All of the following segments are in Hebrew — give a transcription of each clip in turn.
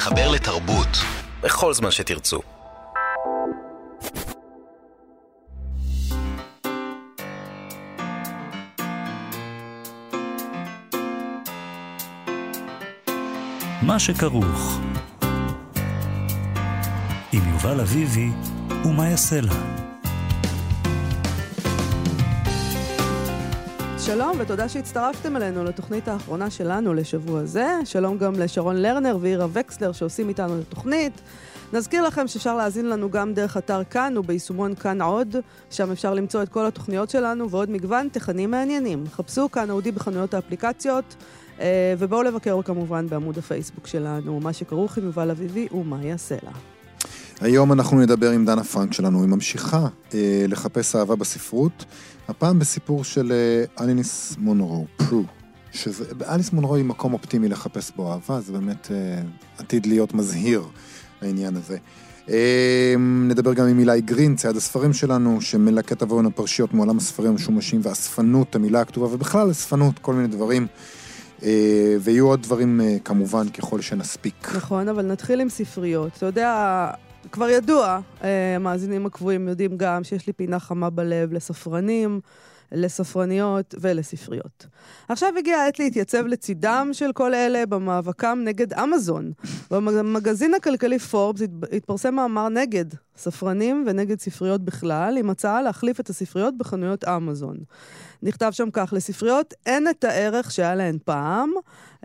להתחבר לתרבות בכל זמן שתרצו. מה שכרוך עם יובל אביבי ומה יעשה לה. שלום ותודה שהצטרפתם אלינו לתוכנית האחרונה שלנו לשבוע זה. שלום גם לשרון לרנר ואירה וקסלר שעושים איתנו את התוכנית. נזכיר לכם שאפשר להאזין לנו גם דרך אתר כאן וביישומון כאן עוד, שם אפשר למצוא את כל התוכניות שלנו ועוד מגוון תכנים מעניינים. חפשו כאן אודי בחנויות האפליקציות, אה, ובואו לבקר כמובן בעמוד הפייסבוק שלנו, מה שכרוך עם יובל אביבי ומה יעשה לה. היום אנחנו נדבר עם דנה פרנק שלנו, היא ממשיכה אה, לחפש אהבה בספרות, הפעם בסיפור של אה, אליניס מונרו, פרו. שזה, אליס מונרו היא מקום אופטימי לחפש בו אהבה, זה באמת אה, עתיד להיות מזהיר, העניין הזה. אה, נדבר גם עם אילי גרין, צייד הספרים שלנו, שמלקט עבורנו הפרשיות מעולם הספרים המשומשים והאספנות, המילה הכתובה, ובכלל אספנות, כל מיני דברים. אה, ויהיו עוד דברים אה, כמובן ככל שנספיק. נכון, אבל נתחיל עם ספריות. אתה יודע, כבר ידוע, אה, המאזינים הקבועים יודעים גם שיש לי פינה חמה בלב לספרנים, לספרניות ולספריות. עכשיו הגיעה העת להתייצב לצידם של כל אלה במאבקם נגד אמזון. במגזין הכלכלי פורבס התפרסם מאמר נגד ספרנים ונגד ספריות בכלל, עם הצעה להחליף את הספריות בחנויות אמזון. נכתב שם כך, לספריות אין את הערך שהיה להן פעם.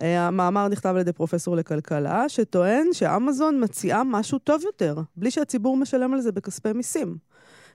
אה, המאמר נכתב על ידי פרופסור לכלכלה, שטוען שאמזון מציעה משהו טוב יותר, בלי שהציבור משלם על זה בכספי מיסים.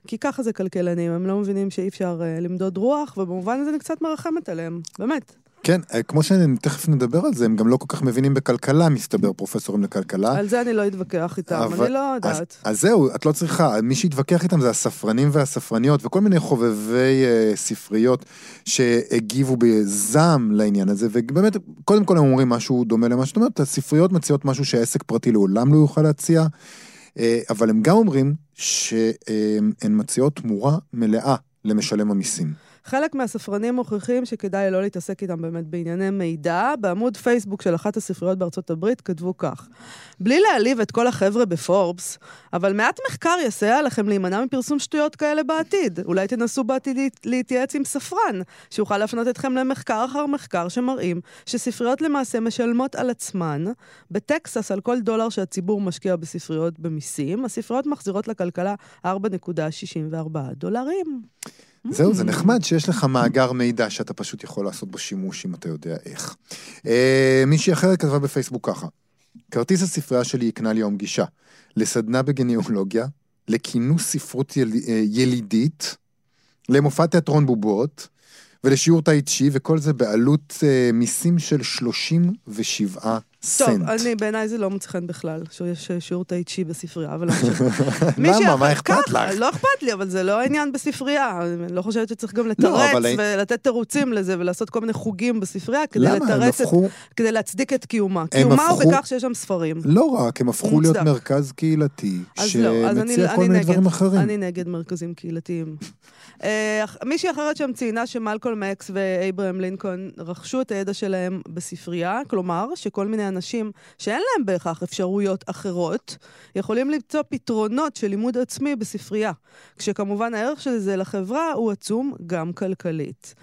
כי ככה זה כלכלנים, הם לא מבינים שאי אפשר uh, למדוד רוח, ובמובן הזה אני קצת מרחמת עליהם, באמת. כן, אה, כמו שתכף נדבר על זה, הם גם לא כל כך מבינים בכלכלה, מסתבר, פרופסורים לכלכלה. על זה אני לא אתווכח איתם, אבל... אני לא יודעת. אז, אז זהו, את לא צריכה, מי שיתווכח איתם זה הספרנים והספרניות, וכל מיני חובבי uh, ספריות שהגיבו בזעם לעניין הזה, ובאמת, קודם כל הם אומרים משהו דומה למה שאת אומרת, הספריות מציעות משהו שעסק פרטי לעולם לא יוכל להציע. אה, אבל הם גם אומרים שהן מציעות תמורה מלאה למשלם המיסים. חלק מהספרנים מוכיחים שכדאי לא להתעסק איתם באמת בענייני מידע. בעמוד פייסבוק של אחת הספריות בארצות הברית כתבו כך: בלי להעליב את כל החבר'ה בפורבס, אבל מעט מחקר יסייע לכם להימנע מפרסום שטויות כאלה בעתיד. אולי תנסו בעתיד להתייעץ עם ספרן, שיוכל להפנות אתכם למחקר אחר מחקר שמראים שספריות למעשה משלמות על עצמן, בטקסס על כל דולר שהציבור משקיע בספריות במיסים, הספריות מחזירות לכלכלה 4.64 דולרים. זהו, זה נחמד שיש לך מאגר מידע שאתה פשוט יכול לעשות בו שימוש אם אתה יודע איך. אה, מישהי אחרת כתבה בפייסבוק ככה, כרטיס הספרייה שלי יקנה לי יום גישה לסדנה בגניאולוגיה, לכינוס ספרות יל... אה, ילידית, למופע תיאטרון בובות, ולשיעור טאי צ'י, וכל זה בעלות אה, מיסים של 37 סנט. טוב, אני, בעיניי זה לא מוצא חן בכלל, שיש שיעור טאי צ'י בספרייה, אבל לא למה? מה אכפת לך? לא אכפת לי, אבל זה לא העניין בספרייה. אני לא חושבת שצריך גם לא, לתרץ ולתת תירוצים לזה, ולעשות כל מיני חוגים בספרייה כדי לתרץ. את, כדי להצדיק את קיומה. קיומה. הוא בכך שיש שם ספרים. לא רק, הם הפכו להיות מרכז קהילתי, שמציע לא, כל מיני דברים אחרים. אני נגד מרכזים קהילתיים. אה, מישהי אחרת שם ציינה שמלקולם אקס ואייברהם לינקולן רכשו את הידע שלהם בספרייה, כלומר, שכל מיני אנשים שאין להם בהכרח אפשרויות אחרות, יכולים למצוא פתרונות של לימוד עצמי בספרייה, כשכמובן הערך של זה לחברה הוא עצום גם כלכלית.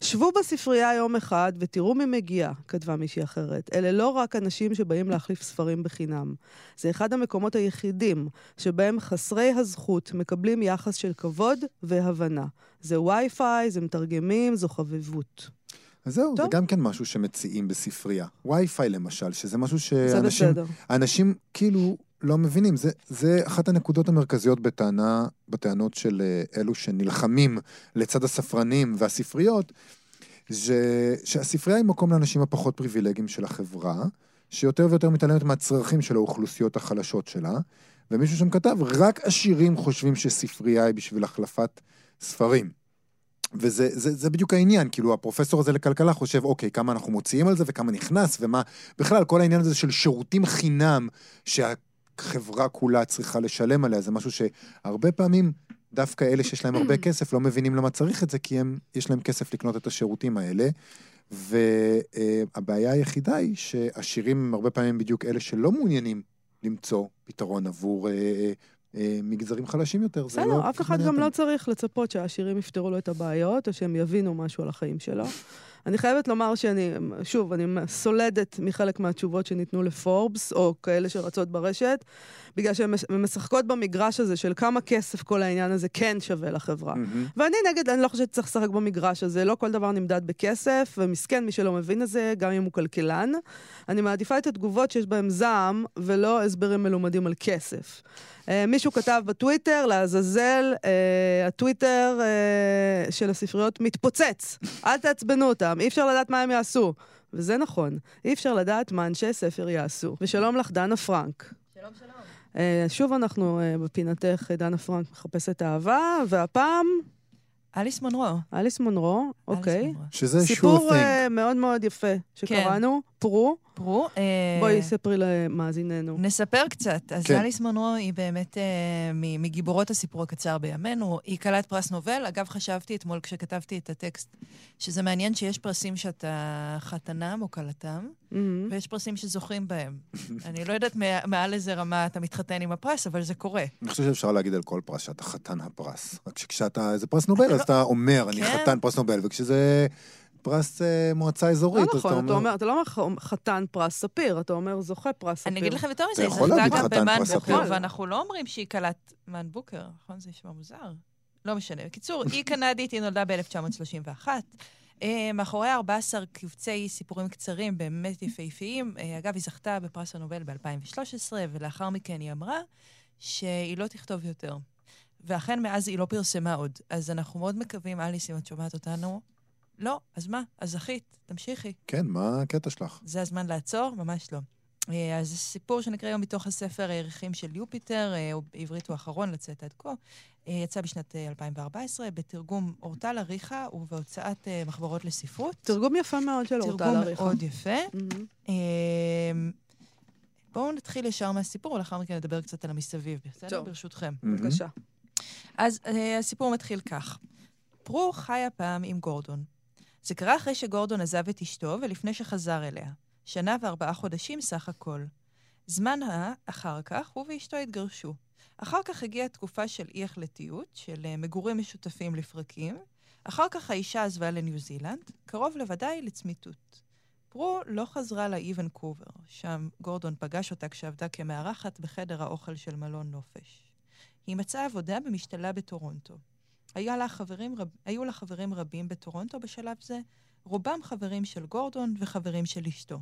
שבו בספרייה יום אחד ותראו מי מגיע, כתבה מישהי אחרת. אלה לא רק אנשים שבאים להחליף ספרים בחינם. זה אחד המקומות היחידים שבהם חסרי הזכות מקבלים יחס של כבוד והבנה. זה וי-פיי, זה מתרגמים, זו חביבות. אז זהו, טוב. זה גם כן משהו שמציעים בספרייה. וי-פיי למשל, שזה משהו שאנשים... זה אנשים כאילו לא מבינים. זה, זה אחת הנקודות המרכזיות בטענה, בטענות של אה, אלו שנלחמים לצד הספרנים והספריות, זה שהספרייה היא מקום לאנשים הפחות פריבילגיים של החברה, שיותר ויותר מתעלמת מהצרכים של האוכלוסיות החלשות שלה, ומישהו שם כתב, רק עשירים חושבים שספרייה היא בשביל החלפת ספרים. וזה זה, זה בדיוק העניין, כאילו הפרופסור הזה לכלכלה חושב, אוקיי, כמה אנחנו מוציאים על זה וכמה נכנס ומה... בכלל, כל העניין הזה של שירותים חינם שהחברה כולה צריכה לשלם עליה, זה משהו שהרבה פעמים דווקא אלה שיש להם הרבה כסף לא מבינים למה צריך את זה, כי הם, יש להם כסף לקנות את השירותים האלה. והבעיה היחידה היא שהשירים הם הרבה פעמים בדיוק אלה שלא מעוניינים למצוא פתרון עבור מגזרים חלשים יותר. בסדר, לא אף אחד גם לא צריך לצפות שהעשירים יפתרו לו את הבעיות, או שהם יבינו משהו על החיים שלו. אני חייבת לומר שאני, שוב, אני סולדת מחלק מהתשובות שניתנו לפורבס, או כאלה שרצות ברשת, בגלל שהן משחקות במגרש הזה של כמה כסף כל העניין הזה כן שווה לחברה. Mm-hmm. ואני נגד, אני לא חושבת שצריך לשחק במגרש הזה, לא כל דבר נמדד בכסף, ומסכן מי שלא מבין את זה, גם אם הוא כלכלן. אני מעדיפה את התגובות שיש בהן זעם, ולא הסברים מלומדים על כסף. Uh, מישהו כתב בטוויטר, לעזאזל, uh, הטוויטר uh, של הספריות מתפוצץ. אל תעצבנו אותם, אי אפשר לדעת מה הם יעשו. וזה נכון, אי אפשר לדעת מה אנשי ספר יעשו. ושלום לך, דנה פרנק. שלום, שלום. Uh, שוב אנחנו uh, בפינתך, דנה פרנק מחפשת אהבה, והפעם... אליס מונרו. אליס מונרו, אוקיי. שזה סיפור uh, מאוד מאוד יפה שקראנו, כן. פרו. פרו. בואי, ספרי למאזיננו. נספר קצת. אז כן. אליס מונרו היא באמת uh, מגיבורות הסיפור הקצר בימינו. היא כלת פרס נובל. אגב, חשבתי אתמול כשכתבתי את הטקסט, שזה מעניין שיש פרסים שאתה חתנם או כלתם, mm-hmm. ויש פרסים שזוכים בהם. אני לא יודעת מעל איזה רמה אתה מתחתן עם הפרס, אבל זה קורה. אני חושב שאפשר להגיד על כל פרס שאתה חתן הפרס. רק שכשאתה איזה פרס נובל, אז לא- אתה אומר, אני כן. חתן פרס נובל, וכשזה... פרס אה, מועצה אזורית. לא נכון, אתה אומר, אתה לא אומר חתן פרס ספיר, אתה אומר זוכה פרס ספיר. אני אגיד לכם יותר מזה, היא זכתה גם במן בוקר, ואנחנו לא אומרים שהיא כלת מן בוקר, נכון? זה נשמע מוזר. לא משנה. בקיצור, היא קנדית, היא נולדה ב-1931. אה, מאחורי 14 קבצי סיפורים קצרים באמת יפהפיים. אה, אגב, היא זכתה בפרס הנובל ב-2013, ולאחר מכן היא אמרה שהיא לא תכתוב יותר. ואכן, מאז היא לא פרסמה עוד. אז אנחנו מאוד מקווים, אליס, אם את שומעת אותנו, לא, אז מה? אז זכית, תמשיכי. כן, מה הקטע שלך? זה הזמן לעצור? ממש לא. אה, אז זה סיפור שנקרא היום מתוך הספר הירחים של יופיטר, אה, בעברית הוא האחרון לצאת עד כה. אה, יצא בשנת 2014 בתרגום אורטל אריכה ובהוצאת מחברות לספרות. תרגום יפה מאוד של אורטל אריכה. תרגום מאוד יפה. Mm-hmm. בואו נתחיל ישר מהסיפור, ולאחר מכן נדבר קצת על המסביב, בסדר? ברשותכם. בבקשה. אז הסיפור מתחיל כך. פרו חיה פעם עם גורדון. זה קרה אחרי שגורדון עזב את אשתו ולפני שחזר אליה. שנה וארבעה חודשים סך הכל. זמן ה, אחר כך, הוא ואשתו התגרשו. אחר כך הגיעה תקופה של אי-החלטיות, של אה, מגורים משותפים לפרקים. אחר כך האישה עזבה לניו זילנד, קרוב לוודאי לצמיתות. פרו לא חזרה לאי ונקובר, שם גורדון פגש אותה כשעבדה כמארחת בחדר האוכל של מלון נופש. היא מצאה עבודה במשתלה בטורונטו. היה לה חברים רב... היו לה חברים רבים בטורונטו בשלב זה, רובם חברים של גורדון וחברים של אשתו.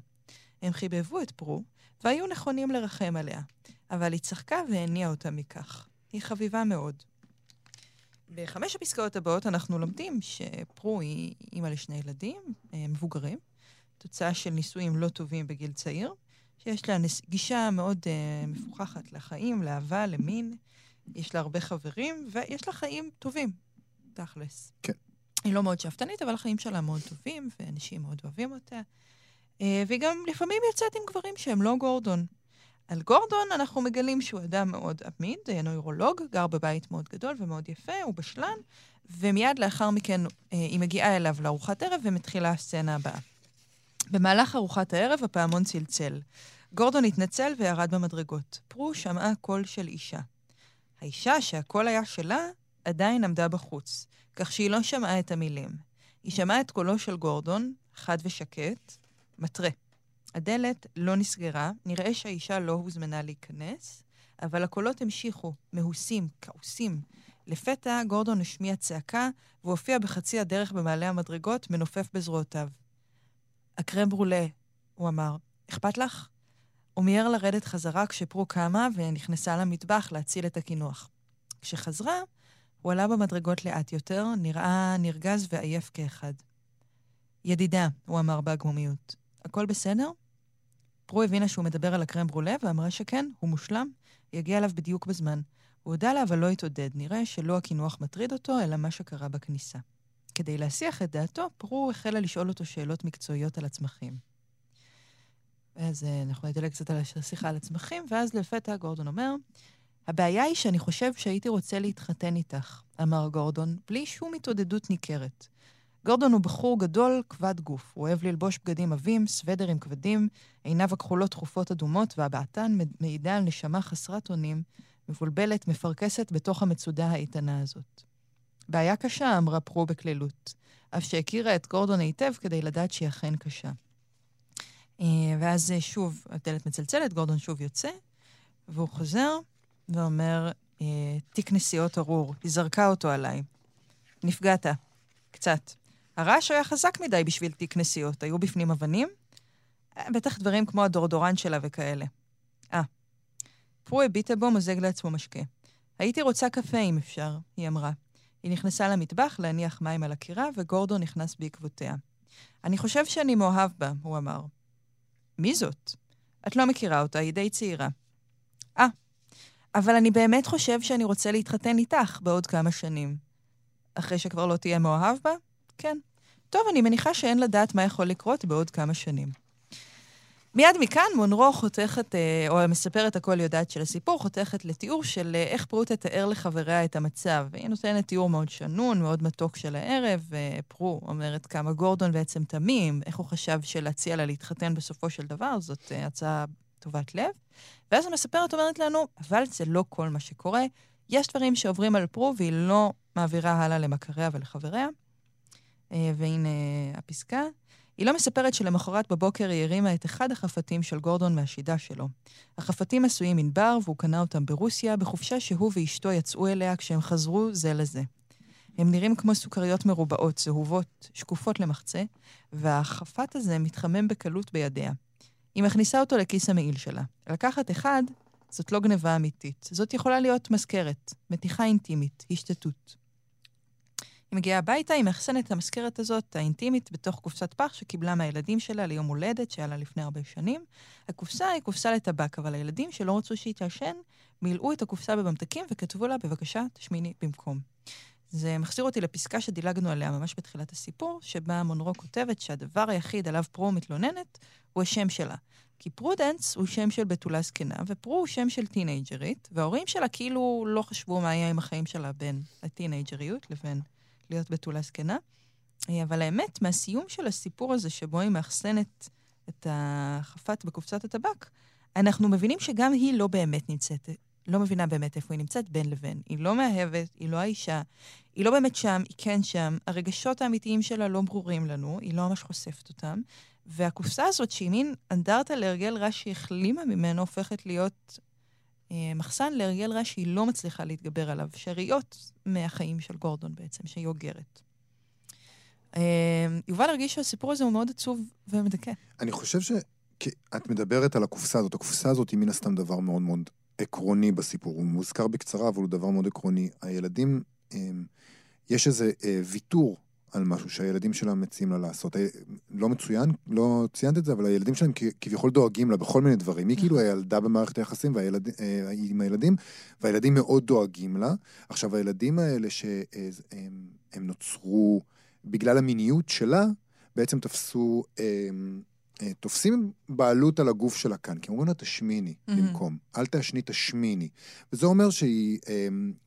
הם חיבבו את פרו, והיו נכונים לרחם עליה, אבל היא צחקה והניעה אותה מכך. היא חביבה מאוד. בחמש הפסקאות הבאות אנחנו לומדים שפרו היא אימא לשני ילדים, אה, מבוגרים, תוצאה של נישואים לא טובים בגיל צעיר, שיש לה גישה מאוד uh, מפוכחת לחיים, לאהבה, למין, יש לה הרבה חברים, ויש לה חיים טובים, תכלס. כן. היא לא מאוד שאפתנית, אבל החיים שלה מאוד טובים, ואנשים מאוד אוהבים אותה. אה, והיא גם לפעמים יוצאת עם גברים שהם לא גורדון. על גורדון אנחנו מגלים שהוא אדם מאוד עמיד, נוירולוג, גר בבית מאוד גדול ומאוד יפה, הוא בשלן, ומיד לאחר מכן אה, היא מגיעה אליו לארוחת ערב ומתחילה הסצנה הבאה. במהלך ארוחת הערב הפעמון צלצל. גורדון התנצל וירד במדרגות. פרו שמעה קול של אישה. האישה, שהקול היה שלה, עדיין עמדה בחוץ, כך שהיא לא שמעה את המילים. היא שמעה את קולו של גורדון, חד ושקט, מתרה. הדלת לא נסגרה, נראה שהאישה לא הוזמנה להיכנס, אבל הקולות המשיכו, מהוסים, כעוסים. לפתע גורדון השמיע צעקה, והופיע בחצי הדרך במעלה המדרגות, מנופף בזרועותיו. הקרם ברולה, הוא אמר, אכפת לך? הוא מיהר לרדת חזרה כשפרו קמה ונכנסה למטבח להציל את הקינוח. כשחזרה, הוא עלה במדרגות לאט יותר, נראה נרגז ועייף כאחד. ידידה, הוא אמר בהגמומיות, הכל בסדר? פרו הבינה שהוא מדבר על הקרם ברולה ואמרה שכן, הוא מושלם, יגיע אליו בדיוק בזמן. הוא הודה לה אבל לא התעודד, נראה שלא הקינוח מטריד אותו, אלא מה שקרה בכניסה. כדי להסיח את דעתו, פרו החלה לשאול אותו שאלות מקצועיות על הצמחים. אז אה, אנחנו נדלג קצת על השיחה על הצמחים, ואז לפתע גורדון אומר, הבעיה היא שאני חושב שהייתי רוצה להתחתן איתך, אמר גורדון, בלי שום התעודדות ניכרת. גורדון הוא בחור גדול, כבד גוף. הוא אוהב ללבוש בגדים עבים, סוודרים כבדים, עיניו הכחולות תכופות אדומות, והבעתן מעידה על נשמה חסרת אונים, מבולבלת, מפרכסת בתוך המצודה האיתנה הזאת. בעיה קשה, אמרה פרו בקלילות, אף שהכירה את גורדון היטב כדי לדעת שהיא אכן קשה. אה, ואז אה, שוב, הדלת מצלצלת, גורדון שוב יוצא, והוא חוזר ואומר, אה, תיק נסיעות ארור, היא זרקה אותו עליי. נפגעת. קצת. הרעש היה חזק מדי בשביל תיק נסיעות. היו בפנים אבנים? בטח דברים כמו הדורדורן שלה וכאלה. אה. פרו הביטה בו מוזג לעצמו משקה. הייתי רוצה קפה אם אפשר, היא אמרה. היא נכנסה למטבח להניח מים על הקירה, וגורדון נכנס בעקבותיה. אני חושב שאני מאוהב בה, הוא אמר. מי זאת? את לא מכירה אותה, היא די צעירה. אה, אבל אני באמת חושב שאני רוצה להתחתן איתך בעוד כמה שנים. אחרי שכבר לא תהיה מאוהב בה? כן. טוב, אני מניחה שאין לדעת מה יכול לקרות בעוד כמה שנים. מיד מכאן מונרו חותכת, אה, או מספרת הכל יודעת של הסיפור, חותכת לתיאור של אה, איך פרו תתאר לחבריה את המצב. והיא נותנת תיאור מאוד שנון, מאוד מתוק של הערב, ופרו אומרת כמה גורדון בעצם תמים, איך הוא חשב שלהציע לה להתחתן בסופו של דבר, זאת אה, הצעה טובת לב. ואז המספרת אומרת לנו, אבל זה לא כל מה שקורה. יש דברים שעוברים על פרו והיא לא מעבירה הלאה למכריה ולחבריה. והנה הפסקה. היא לא מספרת שלמחרת בבוקר היא הרימה את אחד החפתים של גורדון מהשידה שלו. החפתים עשויים ענבר, והוא קנה אותם ברוסיה, בחופשה שהוא ואשתו יצאו אליה כשהם חזרו זה לזה. הם נראים כמו סוכריות מרובעות, זהובות, שקופות למחצה, והחפת הזה מתחמם בקלות בידיה. היא מכניסה אותו לכיס המעיל שלה. לקחת אחד, זאת לא גניבה אמיתית. זאת יכולה להיות מזכרת, מתיחה אינטימית, השתתות. היא מגיעה הביתה, היא מאחסנת את המזכרת הזאת, האינטימית, בתוך קופסת פח שקיבלה מהילדים שלה ליום הולדת, שהיה לה לפני הרבה שנים. הקופסה היא קופסה לטבק, אבל הילדים שלא רצו שהיא תעשן, מילאו את הקופסה בממתקים וכתבו לה, בבקשה, תשמיני במקום. זה מחזיר אותי לפסקה שדילגנו עליה ממש בתחילת הסיפור, שבה מונרו כותבת שהדבר היחיד עליו פרו מתלוננת הוא השם שלה. כי פרודנס הוא שם של בתולה זקנה, ופרו הוא שם של טינאייג'רית, וההורים שלה כאילו לא חשבו מה יהיה עם החיים שלה בין הטינאייג'ריות לבין להיות בתולה זקנה. אה, אבל האמת, מהסיום של הסיפור הזה, שבו היא מאחסנת את החפת בקופסת הטבק, אנחנו מבינים שגם היא לא באמת נמצאת, לא מבינה באמת איפה היא נמצאת בין לבין. היא לא מאהבת, היא לא האישה, היא לא באמת שם, היא כן שם. הרגשות האמיתיים שלה לא ברורים לנו, היא לא ממש חושפת אותם. והקופסה הזאת, שהיא מין אנדרטה להרגל רע שהיא החלימה ממנו, הופכת להיות מחסן להרגל רע שהיא לא מצליחה להתגבר עליו, שאריות מהחיים של גורדון בעצם, שהיא אוגרת. אה, יובל הרגיש שהסיפור הזה הוא מאוד עצוב ומדכא. אני חושב שאת מדברת על הקופסה הזאת. הקופסה הזאת היא מן הסתם דבר מאוד מאוד עקרוני בסיפור. הוא מוזכר בקצרה, אבל הוא דבר מאוד עקרוני. הילדים, אה, יש איזה ויתור על משהו שהילדים שלה מציעים לה לעשות. אה, לא מצוין, לא ציינת את זה, אבל הילדים שלהם כביכול דואגים לה בכל מיני דברים. היא כאילו הילדה במערכת היחסים והילד, אה, עם הילדים, והילדים מאוד דואגים לה. עכשיו, הילדים האלה שהם אה, נוצרו בגלל המיניות שלה, בעצם תפסו, תופסים בעלות על הגוף שלה כאן, כי אומרים לה תשמיני mm-hmm. במקום, אל תעשני, תשמיני. וזה אומר שהיא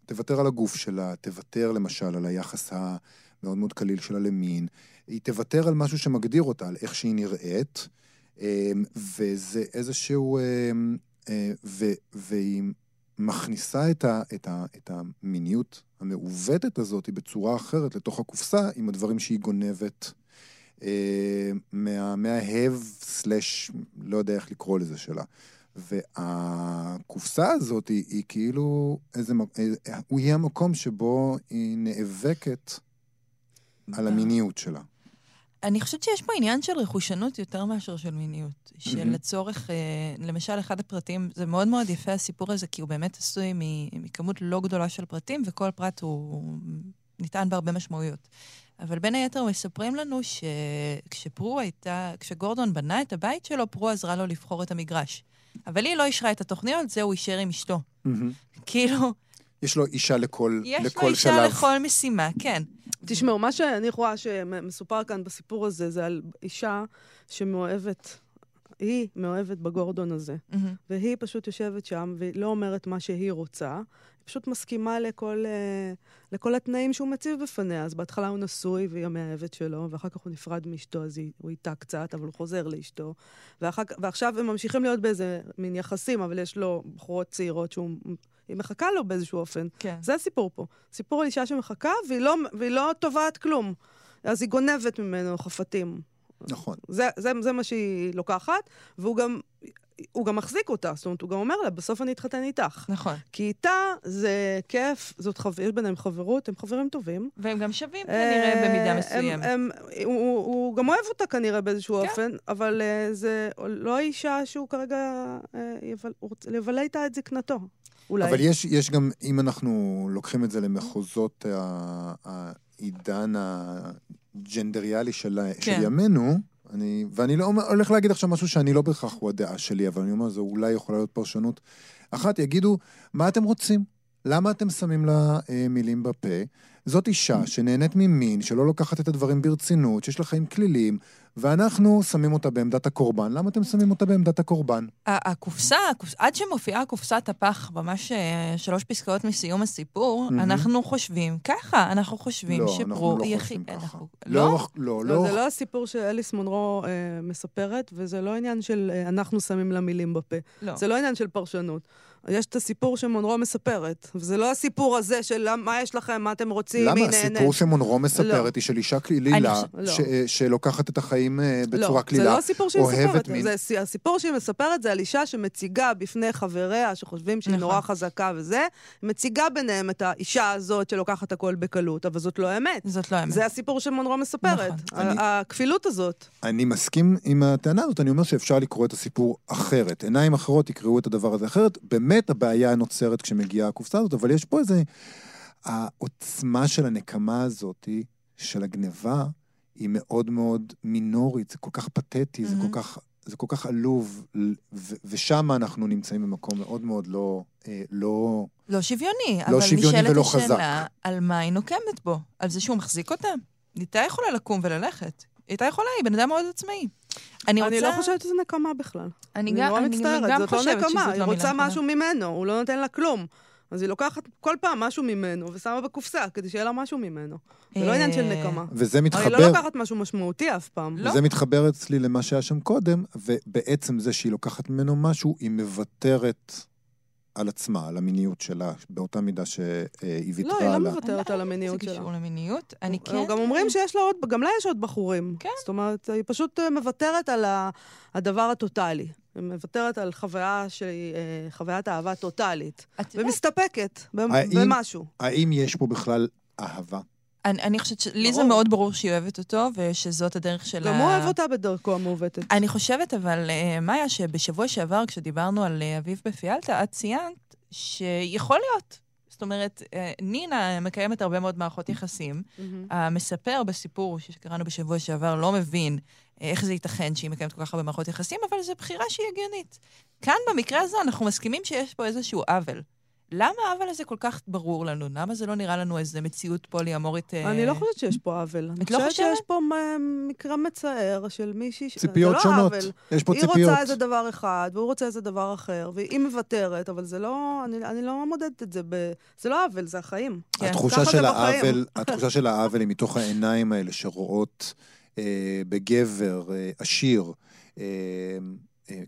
תוותר על הגוף שלה, תוותר למשל על היחס ה... מאוד מאוד קליל שלה למין, היא תוותר על משהו שמגדיר אותה, על איך שהיא נראית, אמ, וזה איזשהו... אמ, אה, ו, והיא מכניסה את, ה, את, ה, את המיניות המעוותת הזאת בצורה אחרת לתוך הקופסה עם הדברים שהיא גונבת מה, מההב סלאש, לא יודע איך לקרוא לזה שלה. והקופסה הזאת היא, היא כאילו איזה, אה, הוא יהיה המקום שבו היא נאבקת על המיניות שלה. אני חושבת שיש פה עניין של רכושנות יותר מאשר של מיניות. של לצורך, אה, למשל, אחד הפרטים, זה מאוד מאוד יפה הסיפור הזה, כי הוא באמת עשוי מכמות לא גדולה של פרטים, וכל פרט הוא ניתן בהרבה משמעויות. אבל בין היתר מספרים לנו שכשפרו הייתה, כשגורדון בנה את הבית שלו, פרו עזרה לו לבחור את המגרש. אבל היא לא אישרה את התוכניות, זה הוא אישר עם אשתו. כאילו... יש לו אישה לכל, יש לכל שלב. יש לו אישה לכל משימה, כן. תשמעו, מה שאני רואה שמסופר כאן בסיפור הזה, זה על אישה שמאוהבת היא מאוהבת בגורדון הזה, mm-hmm. והיא פשוט יושבת שם והיא לא אומרת מה שהיא רוצה, היא פשוט מסכימה לכל, אה, לכל התנאים שהוא מציב בפניה. אז בהתחלה הוא נשוי והיא המאהבת שלו, ואחר כך הוא נפרד מאשתו, אז היא, הוא איתה קצת, אבל הוא חוזר לאשתו. ואחר, ועכשיו הם ממשיכים להיות באיזה מין יחסים, אבל יש לו בחורות צעירות שהוא... היא מחכה לו באיזשהו אופן. כן. זה הסיפור פה. סיפור על אישה שמחכה, והיא לא, והיא לא תובעת כלום. אז היא גונבת ממנו חפתים. נכון. זה, זה, זה מה שהיא לוקחת, והוא גם, הוא גם מחזיק אותה, זאת אומרת, הוא גם אומר לה, בסוף אני אתחתן איתך. נכון. כי איתה זה כיף, זאת חו... יש ביניהם חברות, הם חברים טובים. והם גם שווים כנראה אה, במידה מסוימת. הם, הם, הוא, הוא גם אוהב אותה כנראה באיזשהו כן. אופן, אבל uh, זה לא האישה שהוא כרגע, uh, יבל, הוא רוצה לבלה איתה את זקנתו. אולי. אבל יש, יש גם, אם אנחנו לוקחים את זה למחוזות העידן הג'נדריאלי של, כן. של ימינו, אני, ואני לא הולך להגיד עכשיו משהו שאני לא בהכרח הוא הדעה שלי, אבל אני אומר, זו אולי יכולה להיות פרשנות. אחת, יגידו, מה אתם רוצים? למה אתם שמים לה אה, מילים בפה? זאת אישה שנהנית ממין, שלא לוקחת את הדברים ברצינות, שיש לה חיים כלילים, ואנחנו שמים אותה בעמדת הקורבן. למה אתם שמים אותה בעמדת הקורבן? הקופסה, עד שמופיעה קופסת הפח, ממש אה, שלוש פסקאות מסיום הסיפור, אנחנו חושבים ככה, אנחנו חושבים לא, שפרו... אנחנו לא חושבים ככה. לא? לא, לא. זה לא הסיפור שאליס מונרו אה, מספרת, וזה לא עניין של אה, אנחנו שמים לה מילים בפה. לא. זה לא עניין של פרשנות. יש את הסיפור שמונרו מספרת, וזה לא הסיפור הזה של מה יש לכם, מה אתם רוצים, מי נהנה. למה? הסיפור שמונרו מספרת לא. היא של אישה קלילה, לא. ש... שלוקחת את החיים אה, בצורה לא, קלילה, זה לא הסיפור שהיא מספרת. מין. זה, הסיפור שהיא מספרת זה על אישה שמציגה בפני חבריה, שחושבים שהיא נכון. נורא חזקה וזה, מציגה ביניהם את האישה הזאת שלוקחת הכל בקלות, אבל זאת לא אמת. זאת לא אמת. זה הסיפור שמונרו מספרת. נכון. אני, הכפילות הזאת. אני מסכים עם הטענה הזאת, אני אומר שאפשר לקרוא את הסיפור אחרת. עיניים אחרות יקראו את הדבר הזה אחרת. באמת באמת הבעיה נוצרת כשמגיעה הקופסה הזאת, אבל יש פה איזה... העוצמה של הנקמה הזאת, של הגניבה, היא מאוד מאוד מינורית, זה כל כך פתטי, mm-hmm. זה כל כך... זה כל כך עלוב, ושם אנחנו נמצאים במקום מאוד מאוד לא... אה, לא, לא שוויוני. לא שוויוני ולא חזק. אבל נשאלת השאלה על מה היא נוקמת בו. על זה שהוא מחזיק אותה? איתה יכולה לקום וללכת. איתה יכולה, היא בן אדם מאוד עצמאי. אני, רוצה... אני לא חושבת שזה נקמה בכלל. אני, אני גם, נורא מצטערת, זאת לא נקמה, היא רוצה משהו ממנו, הוא לא נותן לה כלום. אז היא לוקחת כל פעם משהו ממנו ושמה בקופסה, כדי שיהיה לה משהו ממנו. זה לא עניין של אה, נקמה. וזה מתחבר... היא לא לוקחת משהו משמעותי אף פעם. לא. וזה מתחבר אצלי למה שהיה שם קודם, ובעצם זה שהיא לוקחת ממנו משהו, היא מוותרת על עצמה, על המיניות שלה, באותה מידה שהיא ויתרה לה. לא, היא לא מוותרת על המיניות שלה. זה קשור למיניות. אני כן... גם אומרים שיש לה עוד, גם לה יש עוד בחורים. כן. זאת אומרת, היא פשוט אה, מוותרת על הדבר הטוטאלי. היא מוותרת על חוויה שהיא אה, חוויית אהבה טוטאלית. ומסתפקת במשהו. האם יש פה בכלל אהבה? אני, אני חושבת שלי זה מאוד ברור שהיא אוהבת אותו, ושזאת הדרך שלה... גם הוא אוהב אותה בדרכו המעוותת. אני חושבת, אבל, uh, מאיה, שבשבוע שעבר, כשדיברנו על uh, אביב בפיאלטה, את ציינת שיכול להיות. זאת אומרת, uh, נינה מקיימת הרבה מאוד מערכות יחסים. Mm-hmm. המספר בסיפור שקראנו בשבוע שעבר לא מבין איך זה ייתכן שהיא מקיימת כל כך הרבה מערכות יחסים, אבל זו בחירה שהיא הגיונית. כאן, במקרה הזה, אנחנו מסכימים שיש פה איזשהו עוול. למה העוול הזה כל כך ברור לנו? למה זה לא נראה לנו איזה מציאות פוליאמורית? אה, אני לא חושבת שיש פה עוול. את לא חושבת? אני חושבת שיש פה מקרה מצער של מישהי... ש... ציפיות לא שונות. עוול. יש פה היא ציפיות. היא רוצה איזה דבר אחד, והוא רוצה איזה דבר אחר, והיא מוותרת, אבל זה לא... אני, אני לא מודדת את זה ב... זה לא עוול, זה החיים. כן. התחושה של העוול, התחושה של העוול היא מתוך העיניים האלה שרואות אה, בגבר אה, עשיר. אה,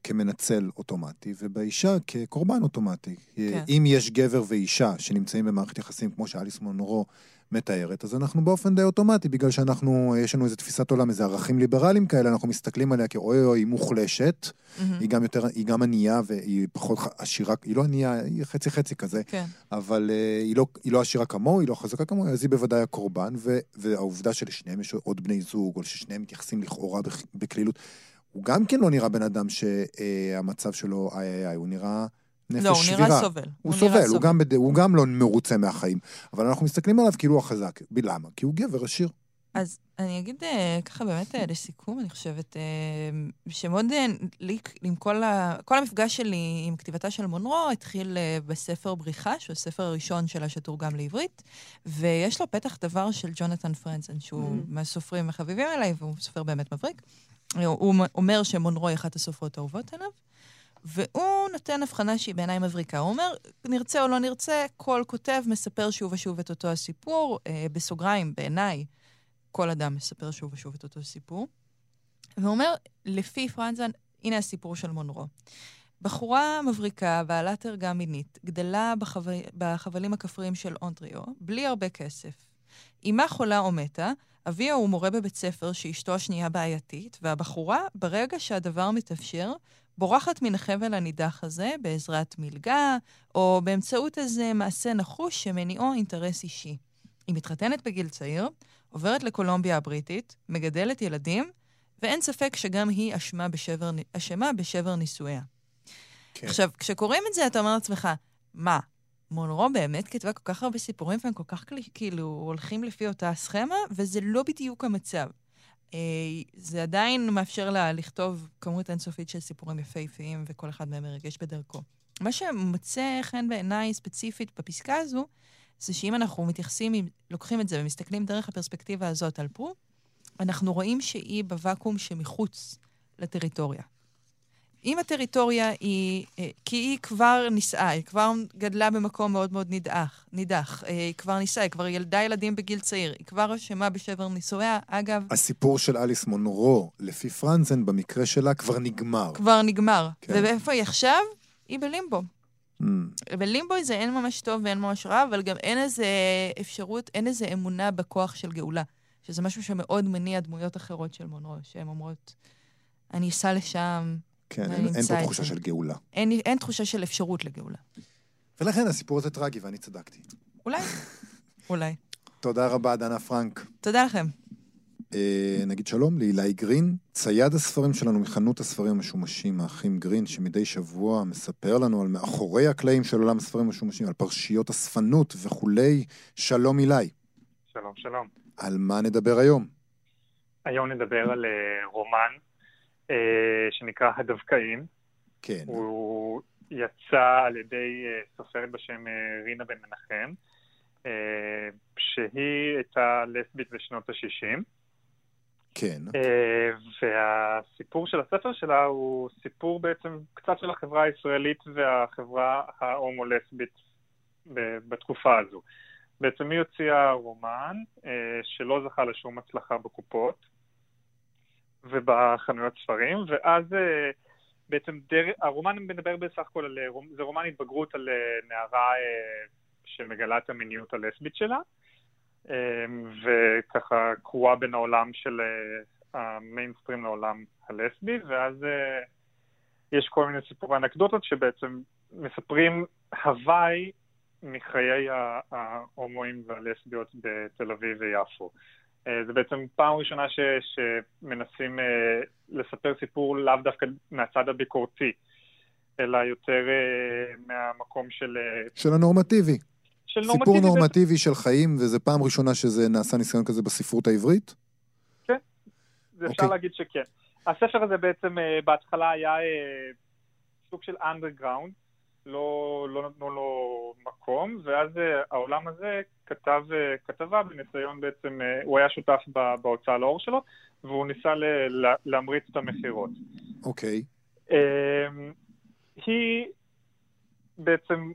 כמנצל אוטומטי, ובאישה כקורבן אוטומטי. כן. אם יש גבר ואישה שנמצאים במערכת יחסים, כמו שאליס מונרו מתארת, אז אנחנו באופן די אוטומטי, בגלל שאנחנו, יש לנו איזו תפיסת עולם, איזה ערכים ליברליים כאלה, אנחנו מסתכלים עליה כאוי אוי, היא מוחלשת, mm-hmm. היא גם יותר, היא גם ענייה והיא פחות עשירה, היא לא ענייה, היא חצי חצי כזה, כן. אבל uh, היא, לא, היא לא עשירה כמוהו, היא לא חזקה כמוהו, אז היא בוודאי הקורבן, ו, והעובדה שלשניהם יש עוד בני זוג, או ששניהם מתייחסים לכאורה בקלילות. הוא גם כן לא נראה בן אדם שהמצב שלו איי איי איי, הוא נראה נפש לא, שבירה. לא, הוא נראה סובל. הוא, הוא סובל, הוא, גם בד... הוא גם לא מרוצה מהחיים. אבל אנחנו מסתכלים עליו כאילו הוא החזק. למה? כי הוא גבר עשיר. אז אני אגיד אה, ככה באמת אה, לסיכום, אני חושבת, אה, שמאוד, לי, עם כל, ה, כל המפגש שלי עם כתיבתה של מונרו התחיל בספר בריחה, שהוא הספר הראשון שלה שתורגם לעברית, ויש לו פתח דבר של ג'ונתן פרנסן, שהוא mm. מהסופרים החביבים אליי, והוא סופר באמת מבריק. הוא אומר שמונרו היא אחת הסופרות האהובות עליו, והוא נותן הבחנה שהיא בעיניי מבריקה. הוא אומר, נרצה או לא נרצה, כל כותב מספר שוב ושוב את אותו הסיפור. אה, בסוגריים, בעיניי, כל אדם מספר שוב ושוב את אותו סיפור. והוא אומר, לפי פרנזן, הנה הסיפור של מונרו. בחורה מבריקה, בעלת ערגה מינית, גדלה בחו... בחבלים הכפריים של אונטריו, בלי הרבה כסף. אמה חולה או מתה, אביה הוא מורה בבית ספר שאשתו השנייה בעייתית, והבחורה, ברגע שהדבר מתאפשר, בורחת מן החבל הנידח הזה בעזרת מלגה, או באמצעות איזה מעשה נחוש שמניעו אינטרס אישי. היא מתחתנת בגיל צעיר, עוברת לקולומביה הבריטית, מגדלת ילדים, ואין ספק שגם היא אשמה בשבר, אשמה בשבר נישואיה. כן. עכשיו, כשקוראים את זה, אתה אומר לעצמך, מה, מונרו באמת כתבה כל כך הרבה סיפורים והם כל כך כאילו הולכים לפי אותה סכמה, וזה לא בדיוק המצב. אה, זה עדיין מאפשר לה לכתוב כמות אינסופית של סיפורים יפהפיים, וכל אחד מהם מרגש בדרכו. מה שמוצא חן בעיניי ספציפית בפסקה הזו, זה שאם אנחנו מתייחסים, לוקחים את זה ומסתכלים דרך הפרספקטיבה הזאת על פרו, אנחנו רואים שהיא בוואקום שמחוץ לטריטוריה. אם הטריטוריה היא, אה, כי היא כבר נישאה, היא כבר גדלה במקום מאוד מאוד נידח, נידח, אה, היא כבר נישאה, היא כבר ילדה ילדים בגיל צעיר, היא כבר אשמה בשבר נישואיה, אגב... הסיפור של אליס מונרו, לפי פרנזן, במקרה שלה, כבר נגמר. כבר נגמר. כן. ואיפה היא עכשיו? היא בלימבו. Mm. בלימבו זה אין ממש טוב ואין ממש רע, אבל גם אין איזה אפשרות, אין איזה אמונה בכוח של גאולה. שזה משהו שמאוד מניע דמויות אחרות של מונרו, שהן אומרות, אני אסע לשם, כן, אין, אין פה תחושה של גאולה. אין, אין תחושה של אפשרות לגאולה. ולכן הסיפור הזה טרגי, ואני צדקתי. אולי, אולי. תודה רבה, דנה פרנק. תודה לכם. אה, נגיד שלום לאילי גרין, צייד הספרים שלנו מחנות הספרים המשומשים, האחים גרין, שמדי שבוע מספר לנו על מאחורי הקלעים של עולם הספרים המשומשים, על פרשיות אספנות וכולי. שלום אילי. שלום, שלום. על מה נדבר היום? היום נדבר על uh, רומן שנקרא הדווקאים. כן. הוא יצא על ידי אה, סופרת בשם אה, רינה בן מנחם, שהיא הייתה לסבית בשנות ה-60. כן. והסיפור של הספר שלה הוא סיפור בעצם קצת של החברה הישראלית והחברה ההומו-לסבית בתקופה הזו. בעצם היא הוציאה רומן שלא זכה לשום הצלחה בקופות, ובחנויות ספרים, ואז אה, בעצם דר... הרומן מדבר בסך הכל על... אה, זה רומן התבגרות על אה, נערה שמגלה את המיניות הלסבית שלה, וככה קרואה בין העולם של המיינסטרים לעולם הלסבי, ואז יש כל מיני סיפורי אנקדוטות שבעצם מספרים הוואי מחיי ההומואים והלסביות בתל אביב ויפו. אה, זה בעצם פעם ראשונה ש, שמנסים uh, לספר סיפור לאו דווקא מהצד הביקורתי, אלא יותר uh, מהמקום של... של הנורמטיבי. של סיפור נורמטיבי, נורמטיבי של חיים, וזו פעם ראשונה שזה נעשה ניסיון כזה בספרות העברית? כן, זה אפשר okay. אוקיי. להגיד שכן. הספר הזה בעצם בהתחלה היה סוג של אנדרגראונד, לא, לא נתנו לו מקום, ואז uh, העולם הזה כתב uh, כתבה בניסיון בעצם, uh, הוא היה שותף בהוצאה לאור שלו, והוא ניסה ל- להמריץ את המכירות. אוקיי. Okay. Uh, היא בעצם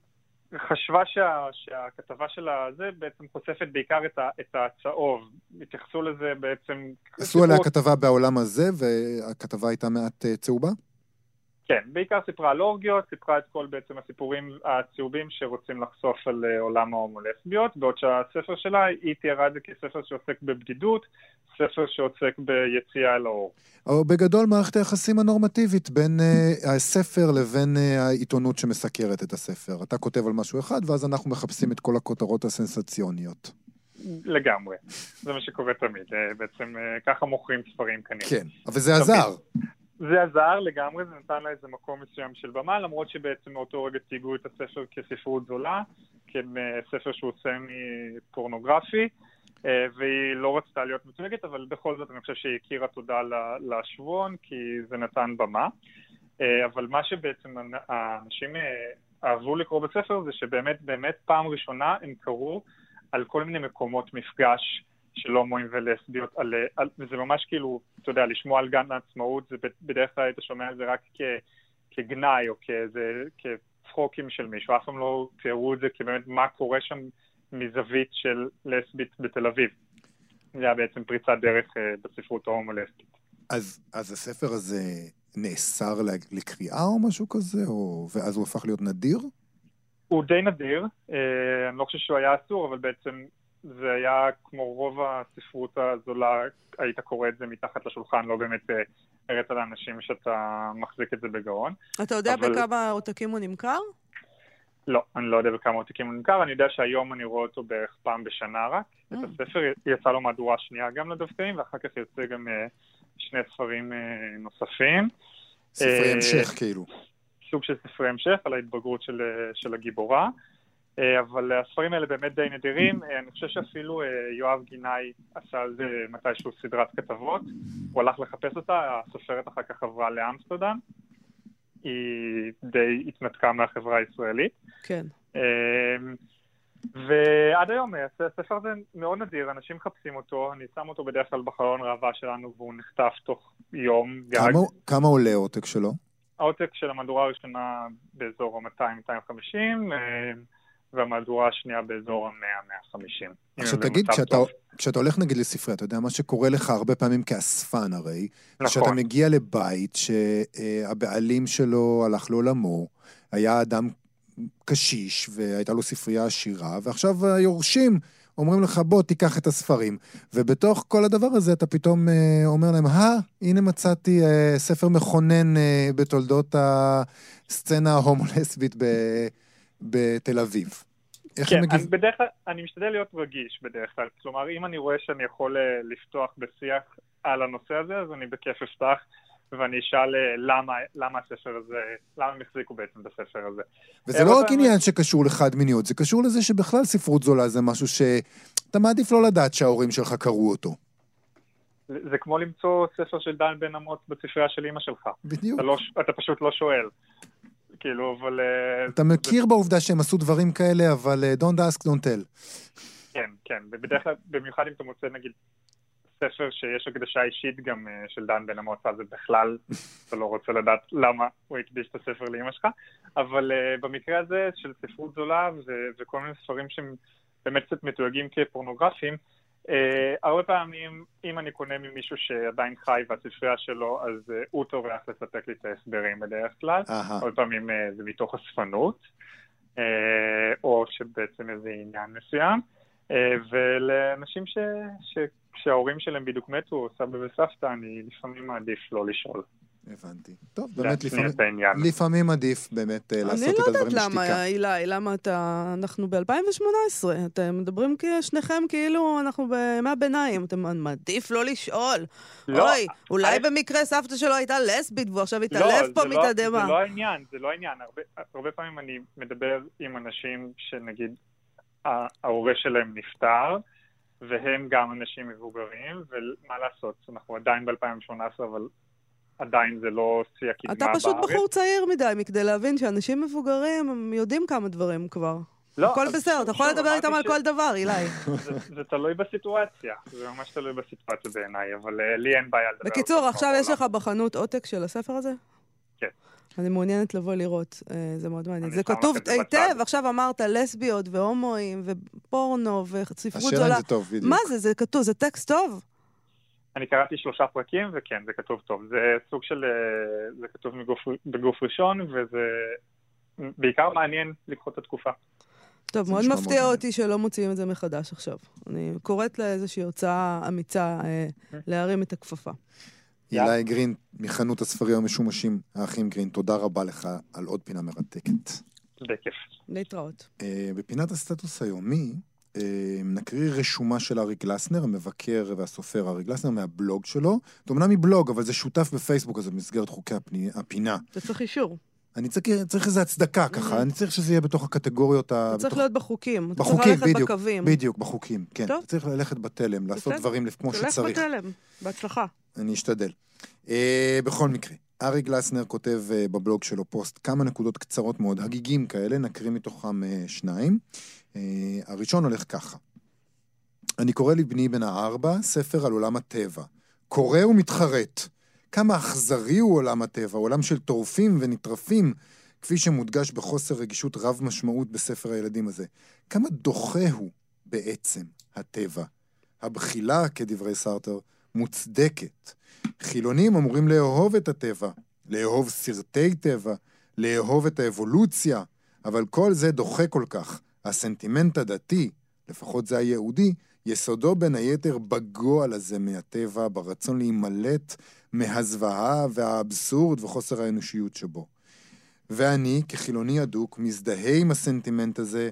חשבה שה, שהכתבה שלה זה בעצם חושפת בעיקר את, ה, את הצהוב. התייחסו לזה בעצם... עשו עליה כתבה בעולם הזה, והכתבה הייתה מעט צהובה? כן, בעיקר סיפרה על אורגיות, סיפרה את כל בעצם הסיפורים הצהובים שרוצים לחשוף על אה, עולם ההומולסביות, בעוד שהספר שלה, היא תיארה את זה כספר שעוסק בבדידות, ספר שעוסק ביציאה אל האור. או בגדול מערכת היחסים הנורמטיבית בין uh, הספר לבין uh, העיתונות שמסקרת את הספר. אתה כותב על משהו אחד, ואז אנחנו מחפשים את כל הכותרות הסנסציוניות. לגמרי. זה מה שקורה תמיד. בעצם ככה מוכרים ספרים כנראה. כן, אבל זה עזר. זה עזר לגמרי, זה נתן לה איזה מקום מסוים של במה, למרות שבעצם מאותו רגע תיגעו את הספר כספרות זולה, כספר שהוא סמי פורנוגרפי, אה, והיא לא רצתה להיות מצויגת, אבל בכל זאת אני חושב שהיא הכירה תודה לשבועון, כי זה נתן במה. אה, אבל מה שבעצם האנשים אה, אהבו לקרוא בספר זה שבאמת, באמת פעם ראשונה הם קראו על כל מיני מקומות מפגש של הומואים ולסביות, על, על, וזה ממש כאילו, אתה יודע, לשמוע על גן העצמאות, זה בדרך כלל היית שומע על זה רק כ, כגנאי או כאיזה, כצחוקים של מישהו, אף פעם לא תיארו את זה כבאמת מה קורה שם מזווית של לסבית בתל אביב. זה היה בעצם פריצת דרך uh, בספרות ההומו-לסבית. אז, אז הספר הזה נאסר לקריאה או משהו כזה, או... ואז הוא הפך להיות נדיר? הוא די נדיר, אה, אני לא חושב שהוא היה אסור, אבל בעצם זה היה כמו רוב הספרות הזולה, היית קורא את זה מתחת לשולחן, לא באמת אה, הראת לאנשים שאתה מחזיק את זה בגאון. אתה יודע אבל... בכמה עותקים הוא נמכר? לא, אני לא יודע בכמה עותקים הוא נמכר, אני יודע שהיום אני רואה אותו בערך פעם בשנה רק. Mm. את הספר יצא לו מהדורה שנייה גם לדווקאים, ואחר כך יוצא גם uh, שני ספרים uh, נוספים. ספרי המשך כאילו. סוג של ספרי המשך על ההתבגרות של, של הגיבורה. אה, אבל הספרים האלה באמת די נדירים. אה, אני חושב שאפילו אה, יואב גינאי עשה על זה מתישהו סדרת כתבות. הוא הלך לחפש אותה, הסופרת אחר כך עברה לאמסטרדם. היא די התנתקה מהחברה הישראלית. כן. ועד היום הספר הזה מאוד נדיר, אנשים מחפשים אותו, אני שם אותו בדרך כלל בחלון ראווה שלנו והוא נחטף תוך יום גג. כמה, כמה עולה העותק שלו? העותק של המהדורה הראשונה באזור ה-200-250, והמהדורה השנייה באזור ה-100-150. עכשיו תגיד, כשאתה, כשאתה הולך נגיד לספרייה, אתה יודע, מה שקורה לך הרבה פעמים כאספן הרי, נכון. כשאתה מגיע לבית שהבעלים שלו הלך לעולמו, היה אדם קשיש והייתה לו ספרייה עשירה, ועכשיו היורשים אומרים לך, בוא, תיקח את הספרים. ובתוך כל הדבר הזה אתה פתאום אה, אומר להם, אה, הנה מצאתי אה, ספר מכונן אה, בתולדות הסצנה ההומו-לסבית ב... בתל אביב. איך כן, מגיב... אני בדרך כלל, אני משתדל להיות רגיש בדרך כלל. כלומר, אם אני רואה שאני יכול אה, לפתוח בשיח על הנושא הזה, אז אני בכיף אפתח, ואני אשאל אה, למה, למה הספר הזה, למה הם החזיקו בעצם בספר הזה. וזה לא רק עניין שקשור לחד מיניות, זה קשור לזה שבכלל ספרות זולה זה משהו שאתה מעדיף לא לדעת שההורים שלך קראו אותו. זה כמו למצוא ספר של דן בן אמוץ בספרייה של אימא שלך. בדיוק. אתה, לא, אתה פשוט לא שואל. כאילו, אבל... אה, אתה מכיר. בעובדה שהם עשו דברים כאלה, אבל uh, don't ask, don't tell. כן, כן, ובדרך כלל, במיוחד אם אתה מוצא נגיד ספר שיש הקדשה אישית גם uh, של דן בן המועצה, זה בכלל, אתה לא רוצה לדעת למה הוא הקדיש את הספר לאמא שלך, אבל uh, במקרה הזה של ספרות זולה וכל מיני ספרים שהם באמת קצת מתויגים כפורנוגרפיים, Uh, הרבה פעמים, אם אני קונה ממישהו שעדיין חי והספרייה שלו, אז uh, הוא טורח לספק לי את ההסברים בדרך כלל. Uh-huh. הרבה פעמים uh, זה מתוך אספנות, uh, או שבעצם איזה עניין מסוים. Uh, ולאנשים ש... ש... שההורים שלהם בדיוק מתו, או סבא וסבתא, אני לפעמים מעדיף לא לשאול. הבנתי. טוב, באמת לפעמים, לפעמים עדיף באמת אה, לעשות את הדברים בשתיקה. אני לא יודעת למה, אילי, למה אתה... אנחנו ב-2018, אתם מדברים שניכם כאילו אנחנו בימי הביניים, אתם מעדיף לא לשאול. לא. אוי, אולי I... במקרה סבתא שלו הייתה לסבית והוא עכשיו התעלף לא, פה לא, מתדהמה. זה לא העניין, זה לא העניין. הרבה, הרבה פעמים אני מדבר עם אנשים שנגיד ההורה שלהם נפטר, והם גם אנשים מבוגרים, ומה לעשות, אנחנו עדיין ב-2018, אבל עדיין זה לא שיא הקדמה בארץ. אתה פשוט בחור צעיר מדי מכדי להבין שאנשים מבוגרים, הם יודעים כמה דברים כבר. לא, הכל בסדר, אתה יכול לדבר איתם על כל דבר, אילי. זה תלוי בסיטואציה, זה ממש תלוי בסיטואציה בעיניי, אבל אה, לי אין בעיה לדבר. בקיצור, עכשיו יש לך בחנות עותק של הספר הזה? כן. אני מעוניינת לבוא לראות, אה, זה מאוד מעניין. זה כתוב היטב, עכשיו אמרת לסביות והומואים ופורנו וספרות זולה. השאלה אם זה טוב, בדיוק. מה זה, זה כתוב, זה טקסט טוב? אני קראתי שלושה פרקים, וכן, זה כתוב טוב. זה סוג של... אה, זה כתוב מגוף, בגוף ראשון, וזה בעיקר מעניין לקרוא את התקופה. טוב, מאוד מפתיע אותי שלא מוציאים את זה מחדש עכשיו. אני קוראת לאיזושהי הוצאה אמיצה אה, להרים את הכפפה. אילי גרין, מחנות הספרים המשומשים, האחים גרין, תודה רבה לך על עוד פינה מרתקת. בכיף. להתראות. אה, בפינת הסטטוס היומי, נקריא רשומה של ארי גלסנר, המבקר והסופר ארי גלסנר, מהבלוג שלו. זה אומנם מבלוג, אבל זה שותף בפייסבוק, אז במסגרת חוקי הפינה. זה צריך אישור. אני צריך, צריך איזו הצדקה ככה, אני צריך שזה יהיה בתוך הקטגוריות ה... זה צריך להיות בחוקים. בחוקים, אתה צריך ללכת בקווים. בדיוק, בחוקים, כן. טוב. צריך ללכת בתלם, לעשות דברים כמו שצריך. תלך בתלם, בהצלחה. אני אשתדל. אה, בכל מקרה, ארי גלסנר כותב אה, בבלוג שלו פוסט כמה נקודות קצרות מאוד, הגיגים כאלה, נקריא מתוכם אה, שניים. אה, הראשון הולך ככה. אני קורא לבני בן הארבע ספר על עולם הטבע. קורא ומתחרט. כמה אכזרי הוא עולם הטבע, עולם של טורפים ונטרפים, כפי שמודגש בחוסר רגישות רב משמעות בספר הילדים הזה. כמה דוחה הוא בעצם הטבע. הבחילה, כדברי סארטר, מוצדקת. חילונים אמורים לאהוב את הטבע, לאהוב סרטי טבע, לאהוב את האבולוציה, אבל כל זה דוחה כל כך. הסנטימנט הדתי, לפחות זה היהודי, יסודו בין היתר בגועל הזה מהטבע, ברצון להימלט מהזוועה והאבסורד וחוסר האנושיות שבו. ואני, כחילוני אדוק, מזדהה עם הסנטימנט הזה,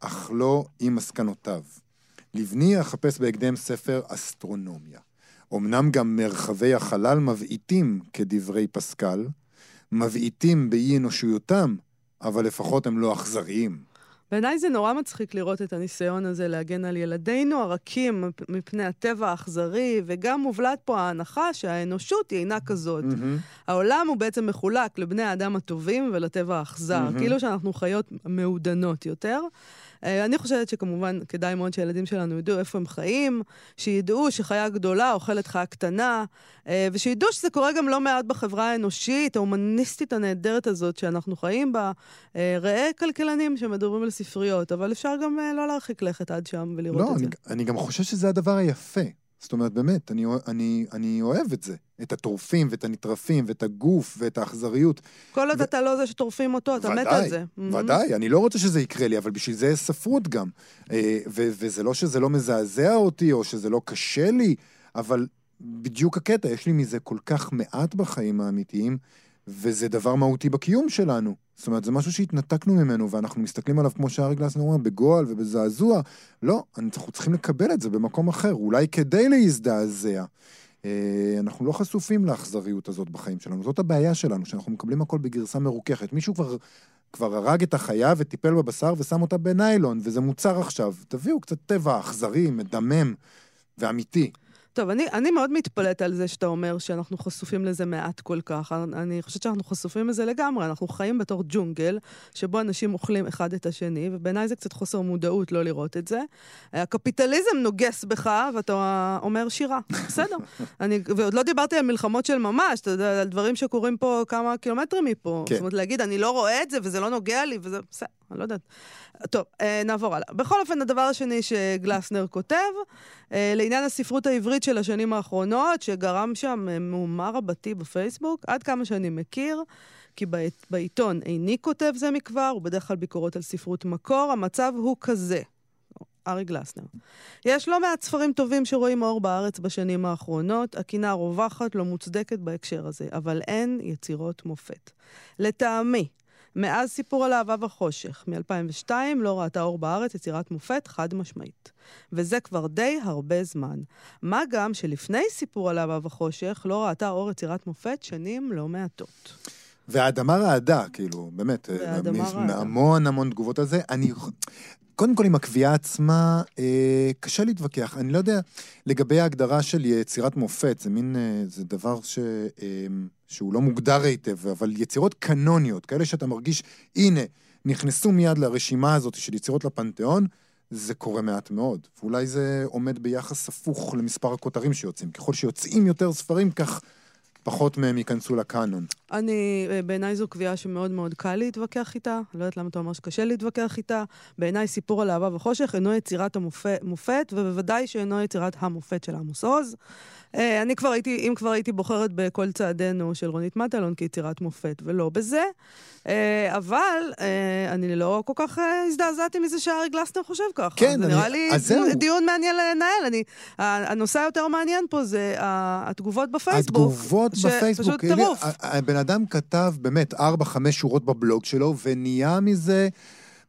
אך לא עם מסקנותיו. לבני אחפש בהקדם ספר אסטרונומיה. אמנם גם מרחבי החלל מבעיטים, כדברי פסקל, מבעיטים באי אנושיותם, אבל לפחות הם לא אכזריים. בעיניי זה נורא מצחיק לראות את הניסיון הזה להגן על ילדינו הרכים מפני הטבע האכזרי, וגם מובלעת פה ההנחה שהאנושות היא אינה כזאת. Mm-hmm. העולם הוא בעצם מחולק לבני האדם הטובים ולטבע האכזר, mm-hmm. כאילו שאנחנו חיות מעודנות יותר. אה, אני חושבת שכמובן כדאי מאוד שהילדים שלנו ידעו איפה הם חיים, שידעו שחיה גדולה אוכלת חיה קטנה, אה, ושידעו שזה קורה גם לא מעט בחברה האנושית, ההומניסטית הנהדרת הזאת שאנחנו חיים בה. אה, ראה כלכלנים שמדברים על ספריות, אבל אפשר גם לא להרחיק לכת עד שם ולראות לא, את אני, זה. לא, אני גם חושב שזה הדבר היפה. זאת אומרת, באמת, אני, אני, אני אוהב את זה. את הטורפים ואת הנטרפים ואת הגוף ואת האכזריות. כל עוד ו... אתה לא זה שטורפים אותו, אתה ודאי, מת על זה. ודאי, אני לא רוצה שזה יקרה לי, אבל בשביל זה יש ספרות גם. אה, ו- וזה לא שזה לא מזעזע אותי או שזה לא קשה לי, אבל בדיוק הקטע, יש לי מזה כל כך מעט בחיים האמיתיים, וזה דבר מהותי בקיום שלנו. זאת אומרת, זה משהו שהתנתקנו ממנו, ואנחנו מסתכלים עליו, כמו שארי גלסנר אומר, בגועל ובזעזוע. לא, אנחנו צריכים לקבל את זה במקום אחר, אולי כדי להזדעזע. אה, אנחנו לא חשופים לאכזריות הזאת בחיים שלנו. זאת הבעיה שלנו, שאנחנו מקבלים הכל בגרסה מרוככת. מישהו כבר, כבר הרג את החיה וטיפל בבשר ושם אותה בניילון, וזה מוצר עכשיו. תביאו קצת טבע אכזרי, מדמם ואמיתי. טוב, אני, אני מאוד מתפלאת על זה שאתה אומר שאנחנו חשופים לזה מעט כל כך. אני חושבת שאנחנו חשופים לזה לגמרי. אנחנו חיים בתור ג'ונגל, שבו אנשים אוכלים אחד את השני, ובעיניי זה קצת חוסר מודעות לא לראות את זה. הקפיטליזם נוגס בך, ואתה אומר שירה. בסדר. אני, ועוד לא דיברתי על מלחמות של ממש, אתה יודע, על דברים שקורים פה כמה קילומטרים מפה. כן. זאת אומרת, להגיד, אני לא רואה את זה, וזה לא נוגע לי, וזה... בסדר, אני לא יודעת. טוב, אה, נעבור הלאה. בכל אופן, הדבר השני שגלסנר כותב, אה, לעניין הספרות העברית של השנים האחרונות, שגרם שם אה, מהומה רבתי בפייסבוק, עד כמה שאני מכיר, כי בעיתון איני כותב זה מכבר, הוא בדרך כלל ביקורות על ספרות מקור, המצב הוא כזה. ארי גלסנר. יש לא מעט ספרים טובים שרואים אור בארץ בשנים האחרונות, הקינה רווחת, לא מוצדקת בהקשר הזה, אבל אין יצירות מופת. לטעמי, מאז סיפור על אהבה וחושך, מ-2002, לא ראתה אור בארץ יצירת מופת חד משמעית. וזה כבר די הרבה זמן. מה גם שלפני סיפור על אהבה וחושך, לא ראתה אור יצירת מופת שנים לא מעטות. והאדמה רעדה, כאילו, באמת, המון המון תגובות על זה. אני, קודם כל, עם הקביעה עצמה, אה, קשה להתווכח. אני לא יודע, לגבי ההגדרה של יצירת מופת, זה מין, אה, זה דבר ש, אה, שהוא לא מוגדר היטב, אבל יצירות קנוניות, כאלה שאתה מרגיש, הנה, נכנסו מיד לרשימה הזאת של יצירות לפנתיאון, זה קורה מעט מאוד. ואולי זה עומד ביחס הפוך למספר הכותרים שיוצאים. ככל שיוצאים יותר ספרים, כך... פחות מהם ייכנסו לקאנון. אני, אה, בעיניי זו קביעה שמאוד מאוד קל להתווכח איתה. לא יודעת למה אתה אומר שקשה להתווכח איתה. בעיניי סיפור על אהבה וחושך אינו יצירת המופת, ובוודאי שאינו יצירת המופת של עמוס עוז. אה, אני כבר הייתי, אם כבר הייתי בוחרת בכל צעדינו של רונית מטלון כיצירת מופת, ולא בזה. אה, אבל אני לא כל כך הזדעזעתי מזה שארי גלסנר חושב ככה. כן, זה נראה לי דיון מעניין לנהל. אני, הנושא היותר מעניין פה זה התגובות בפייסבוק. התגובות בפייסבוק. פשוט טירוף. הבן אדם כתב באמת 4-5 שורות בבלוג שלו, ונהיה מזה...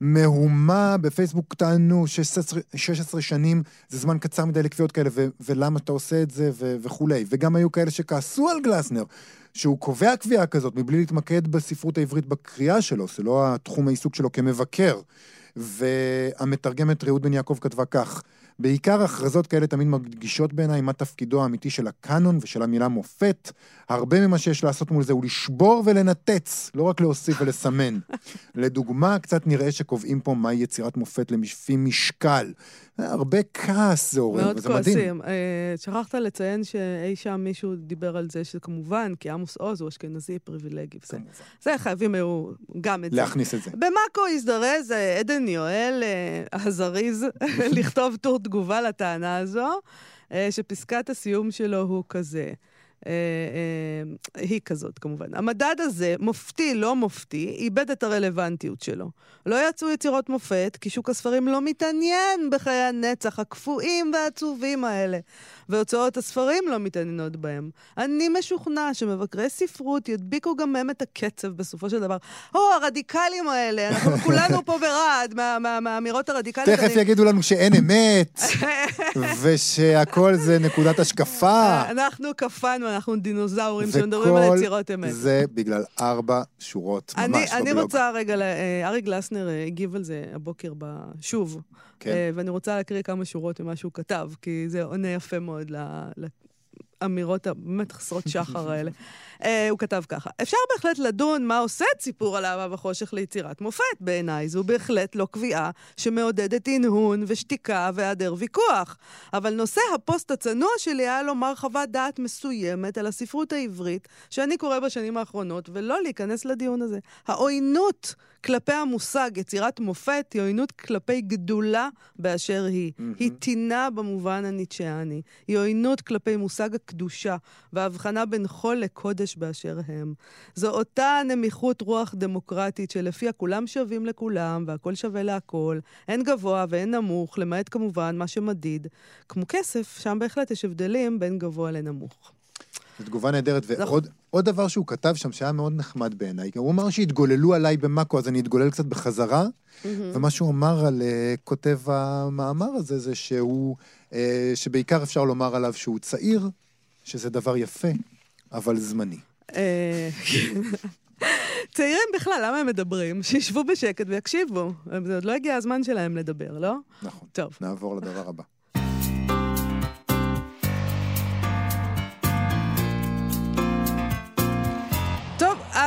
מהומה בפייסבוק טענו 16, 16 שנים, זה זמן קצר מדי לקביעות כאלה, ו- ולמה אתה עושה את זה, ו- וכולי. וגם היו כאלה שכעסו על גלסנר, שהוא קובע קביעה כזאת מבלי להתמקד בספרות העברית בקריאה שלו, זה לא התחום העיסוק שלו כמבקר. והמתרגמת רעות בן יעקב כתבה כך: בעיקר הכרזות כאלה תמיד מדגישות בעיניי מה תפקידו האמיתי של הקאנון ושל המילה מופת. הרבה ממה שיש לעשות מול זה הוא לשבור ולנתץ, לא רק להוסיף ולסמן. לדוגמה, קצת נראה שקובעים פה מהי יצירת מופת לפי משקל. הרבה כעס זה עורר, וזה מדהים. מאוד כועסים. אה, שכחת לציין שאי שם מישהו דיבר על זה שכמובן, כי עמוס עוז הוא אשכנזי פריבילגי. זה, זה חייבים היו גם את זה. להכניס את זה. במאקו הזדרז אה, עדן יואל אה, הזריז לכתוב טור תגובה לטענה הזו, שפסקת הסיום שלו הוא כזה. אה, אה, היא כזאת כמובן. המדד הזה, מופתי, לא מופתי, איבד את הרלוונטיות שלו. לא יצאו יצירות מופת, כי שוק הספרים לא מתעניין בחיי הנצח הקפואים והעצובים האלה. והוצאות הספרים לא מתעניינות בהם. אני משוכנע שמבקרי ספרות ידביקו גם מהם את הקצב בסופו של דבר. או, הרדיקלים האלה, אנחנו כולנו פה ברעד מהאמירות הרדיקליות. תכף אני... יגידו לנו שאין אמת, ושהכול זה נקודת השקפה. אנחנו קפאנו, אנחנו דינוזאורים שמדברים על יצירות אמת. זה בגלל ארבע שורות ממש אני, בבלוג. אני רוצה רגע, אה, ארי גלסנר אה, הגיב על זה הבוקר שוב. כן. אה, ואני רוצה להקריא כמה שורות ממה שהוא כתב, כי זה עונה יפה מאוד לאמירות הבאמת חסרות שחר האלה. Uh, הוא כתב ככה: אפשר בהחלט לדון מה עושה את סיפור על אהבה וחושך ליצירת מופת. בעיניי זו בהחלט לא קביעה שמעודדת הנהון ושתיקה והיעדר ויכוח. אבל נושא הפוסט הצנוע שלי היה לומר חוות דעת מסוימת על הספרות העברית שאני קורא בשנים האחרונות, ולא להיכנס לדיון הזה. העוינות כלפי המושג יצירת מופת היא עוינות כלפי גדולה באשר היא. Mm-hmm. היא טינה במובן הניטשיאני. היא עוינות כלפי מושג הקדושה וההבחנה בין חול לקודש באשר הם. זו אותה נמיכות רוח דמוקרטית שלפיה כולם שווים לכולם והכל שווה להכל. אין גבוה ואין נמוך, למעט כמובן מה שמדיד. כמו כסף, שם בהחלט יש הבדלים בין גבוה לנמוך. זו תגובה נהדרת, ועוד עוד דבר שהוא כתב שם שהיה מאוד נחמד בעיניי, הוא אמר שהתגוללו עליי במאקו, אז אני אתגולל קצת בחזרה, mm-hmm. ומה שהוא אמר על uh, כותב המאמר הזה, זה שהוא, uh, שבעיקר אפשר לומר עליו שהוא צעיר, שזה דבר יפה, אבל זמני. אה, צעירים בכלל, למה הם מדברים? שישבו בשקט ויקשיבו. זה עוד לא הגיע הזמן שלהם לדבר, לא? נכון. טוב. נעבור לדבר הבא.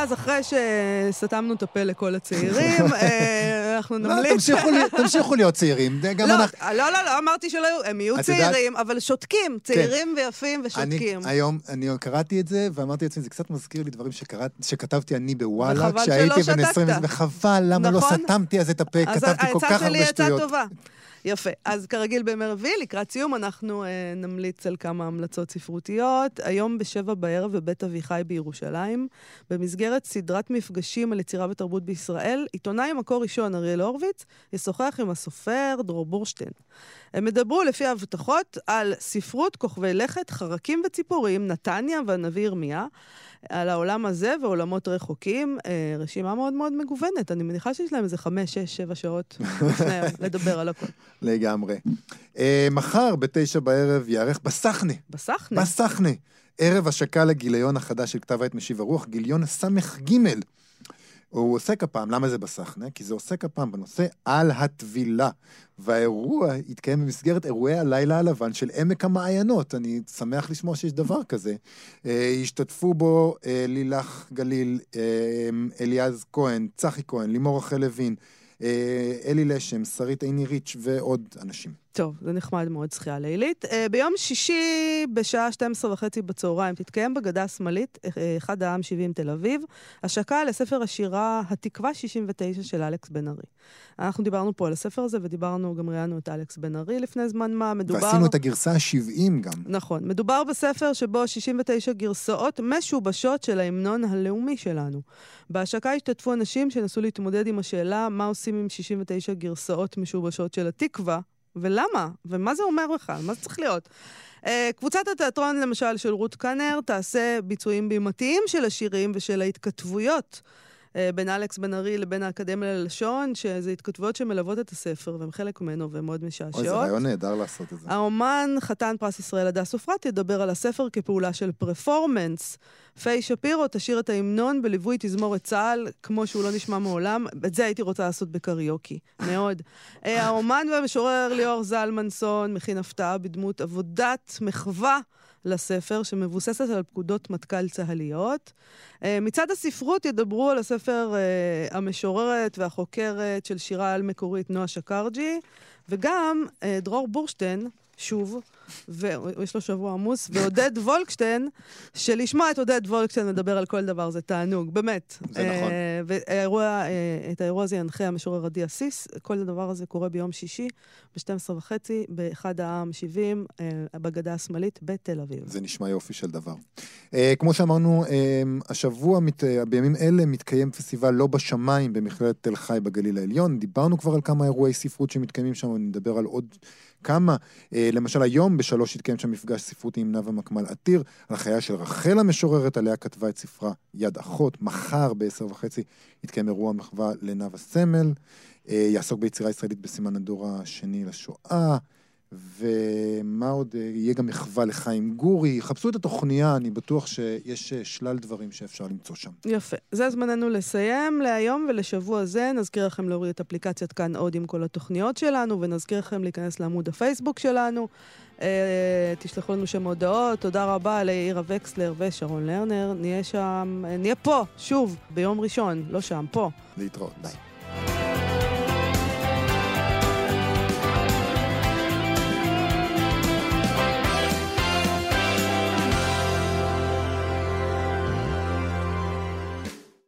אז אחרי שסתמנו את הפה לכל הצעירים, אה, אנחנו לא, נמליץ... תמשיכו להיות צעירים, גם לא, אנחנו... לא, לא, לא אמרתי שלא יהיו, הם יהיו צעירים, אבל שותקים, כן. צעירים ויפים ושותקים. היום, אני קראתי את זה, ואמרתי לעצמי, זה קצת מזכיר לי דברים שכתבתי אני בוואלה, כשהייתי בן 20, וחבל, למה לא נכון? סתמתי אז את הפה, כתבתי כל כך הרבה שטויות. יפה. אז כרגיל בימי רביעי, לקראת סיום, אנחנו אה, נמליץ על כמה המלצות ספרותיות. היום בשבע בערב בבית אביחי בירושלים, במסגרת סדרת מפגשים על יצירה ותרבות בישראל, עיתונאי מקור ראשון, אריאל הורוביץ, ישוחח עם הסופר דרור בורשטיין. הם ידברו לפי ההבטחות על ספרות כוכבי לכת, חרקים וציפורים, נתניה והנביא ירמיה. על העולם הזה ועולמות רחוקים. אה, רשימה מאוד מאוד מגוונת. אני מניחה שיש להם איזה חמש, שש, שבע שעות לפני לדבר על הכול. לגמרי. אה, מחר בתשע בערב ייערך בסחנה. בסחנה? בסחנה. ערב השקה לגיליון החדש של כתב העת משיב הרוח, גיליון ס"ג. הוא עוסק הפעם, למה זה בסחנה? כי זה עוסק הפעם בנושא על הטבילה. והאירוע התקיים במסגרת אירועי הלילה הלבן של עמק המעיינות. אני שמח לשמוע שיש דבר כזה. אה, השתתפו בו אה, לילך גליל, אה, אליעז כהן, צחי כהן, לימור רחל לוין, אלי לשם, שרית עיני ריץ' ועוד אנשים. טוב, זה נחמד מאוד, שחייה לילית. Uh, ביום שישי, בשעה 12 וחצי בצהריים, תתקיים בגדה השמאלית, אה, אחד העם 70 תל אביב, השקה לספר השירה התקווה 69 של אלכס בן ארי. אנחנו דיברנו פה על הספר הזה, ודיברנו, גם ראיינו את אלכס בן ארי לפני זמן מה. מדובר... ועשינו את הגרסה ה-70 גם. נכון. מדובר בספר שבו 69 גרסאות משובשות של ההמנון הלאומי שלנו. בהשקה השתתפו אנשים שנסו להתמודד עם השאלה מה עושים עם 69 גרסאות משובשות של התקווה, ולמה? ומה זה אומר בכלל? מה זה צריך להיות? Uh, קבוצת התיאטרון, למשל, של רות קאנר, תעשה ביצועים בימתיים של השירים ושל ההתכתבויות אה, בין אלכס בן ארי לבין האקדמיה ללשון, שזה התכתבויות שמלוות את הספר, והן חלק ממנו והן מאוד משעשעות. אוי, זה רעיון נהדר לעשות את זה. האומן, חתן פרס ישראל הדס סופרת, ידבר על הספר כפעולה של פרפורמנס. פיי שפירו תשאיר את ההמנון בליווי תזמורת צה"ל, כמו שהוא לא נשמע מעולם. את זה הייתי רוצה לעשות בקריוקי, מאוד. אה, האומן והמשורר ליאור זלמנסון מכין הפתעה בדמות עבודת מחווה. לספר, שמבוססת על פקודות מטכ"ל צה"ליות. אה, מצד הספרות ידברו על הספר אה, המשוררת והחוקרת של שירה על-מקורית נועה שקרג'י, וגם דרור בורשטיין, שוב, ויש לו שבוע עמוס, ועודד וולקשטיין, שלשמוע את עודד וולקשטיין מדבר על כל דבר זה תענוג, באמת. זה נכון. אה, והאירוע, אה, את האירוע הזה ינחה המשורר עדי אסיס, כל הדבר הזה קורה ביום שישי, ב-12 וחצי, באחד העם 70, אה, בגדה השמאלית, בתל אביב. זה נשמע יופי של דבר. כמו שאמרנו, השבוע, בימים אלה, מתקיים פסטיבל לא בשמיים במכללת תל חי בגליל העליון. דיברנו כבר על כמה אירועי ספרות שמתקיימים שם, אני נדבר על עוד כמה. למשל, היום בשלוש התקיים שם מפגש ספרות עם נאוה מקמל עתיר, על חייה של רחל המשוררת, עליה כתבה את ספרה יד אחות. מחר בעשר וחצי יתקיים אירוע מחווה לנאוה סמל, אה, יעסוק ביצירה ישראלית בסימן הדור השני לשואה. ומה עוד, אה, יהיה גם מחווה לחיים גורי. חפשו את התוכניה, אני בטוח שיש אה, שלל דברים שאפשר למצוא שם. יפה. זה זמננו לסיים להיום ולשבוע זה. נזכיר לכם להוריד את אפליקציית כאן עוד עם כל התוכניות שלנו, ונזכיר לכם להיכנס לעמוד הפייסבוק שלנו. אה, תשלחו לנו שם הודעות. תודה רבה לעירה וקסלר ושרון לרנר. נהיה שם, אה, נהיה פה, שוב, ביום ראשון, לא שם, פה. להתראות. ביי.